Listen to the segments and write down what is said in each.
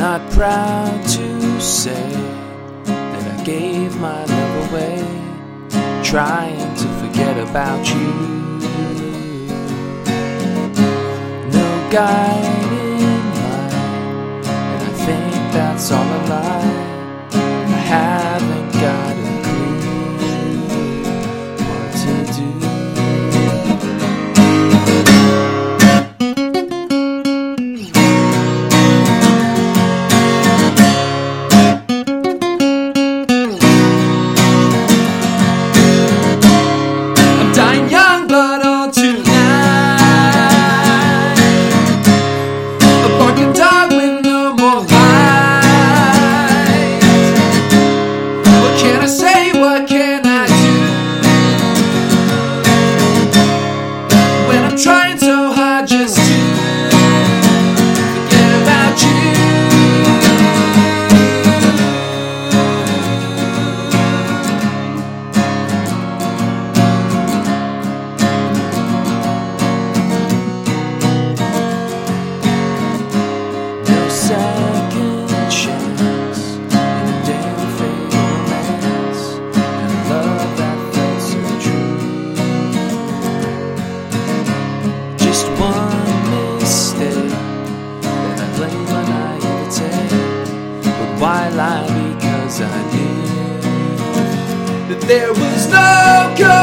not proud to say that I gave my love away, trying to forget about you. guiding light, and I think that's all a lie. There was no good.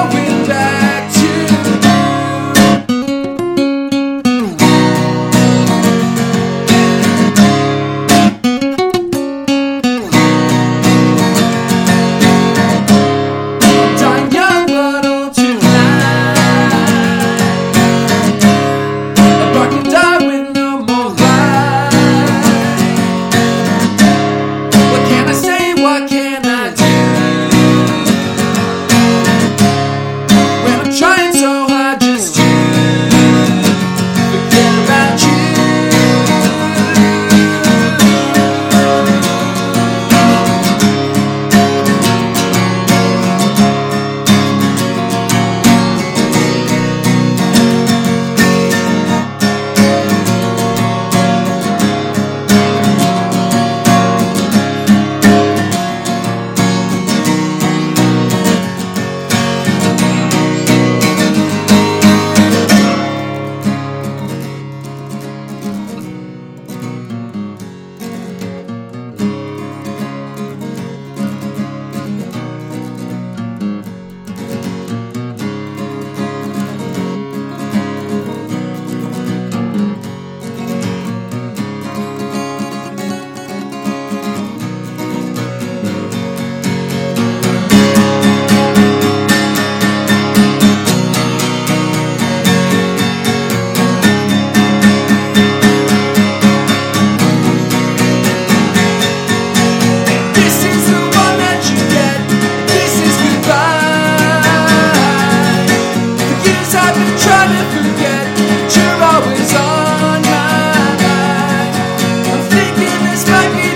taking us back.